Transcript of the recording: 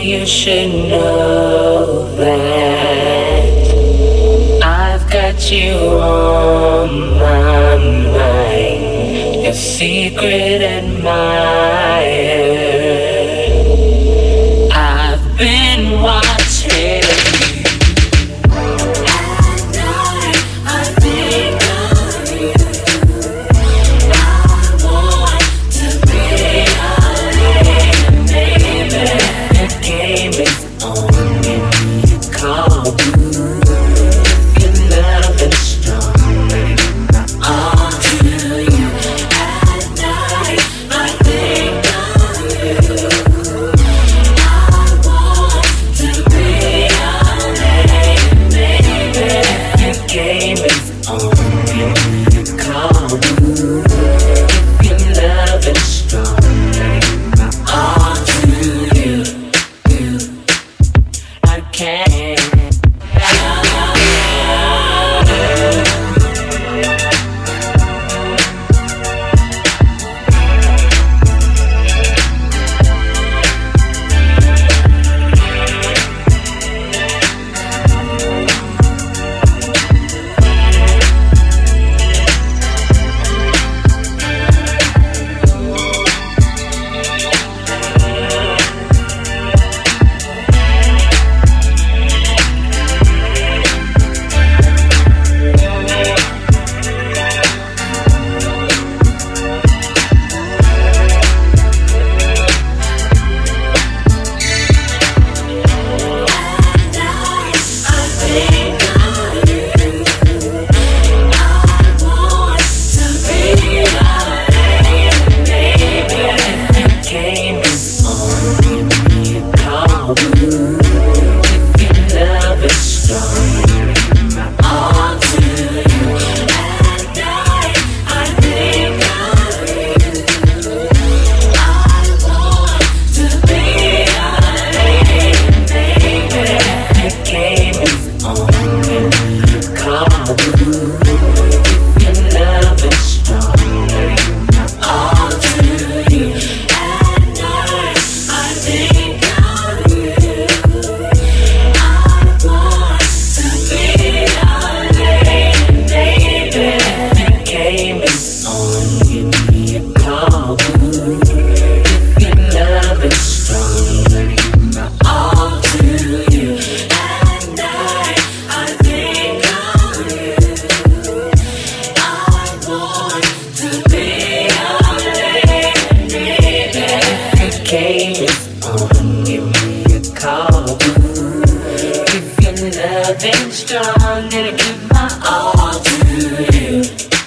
you should know that I've got you on my secret admirer. I've been strong and I give my all to you.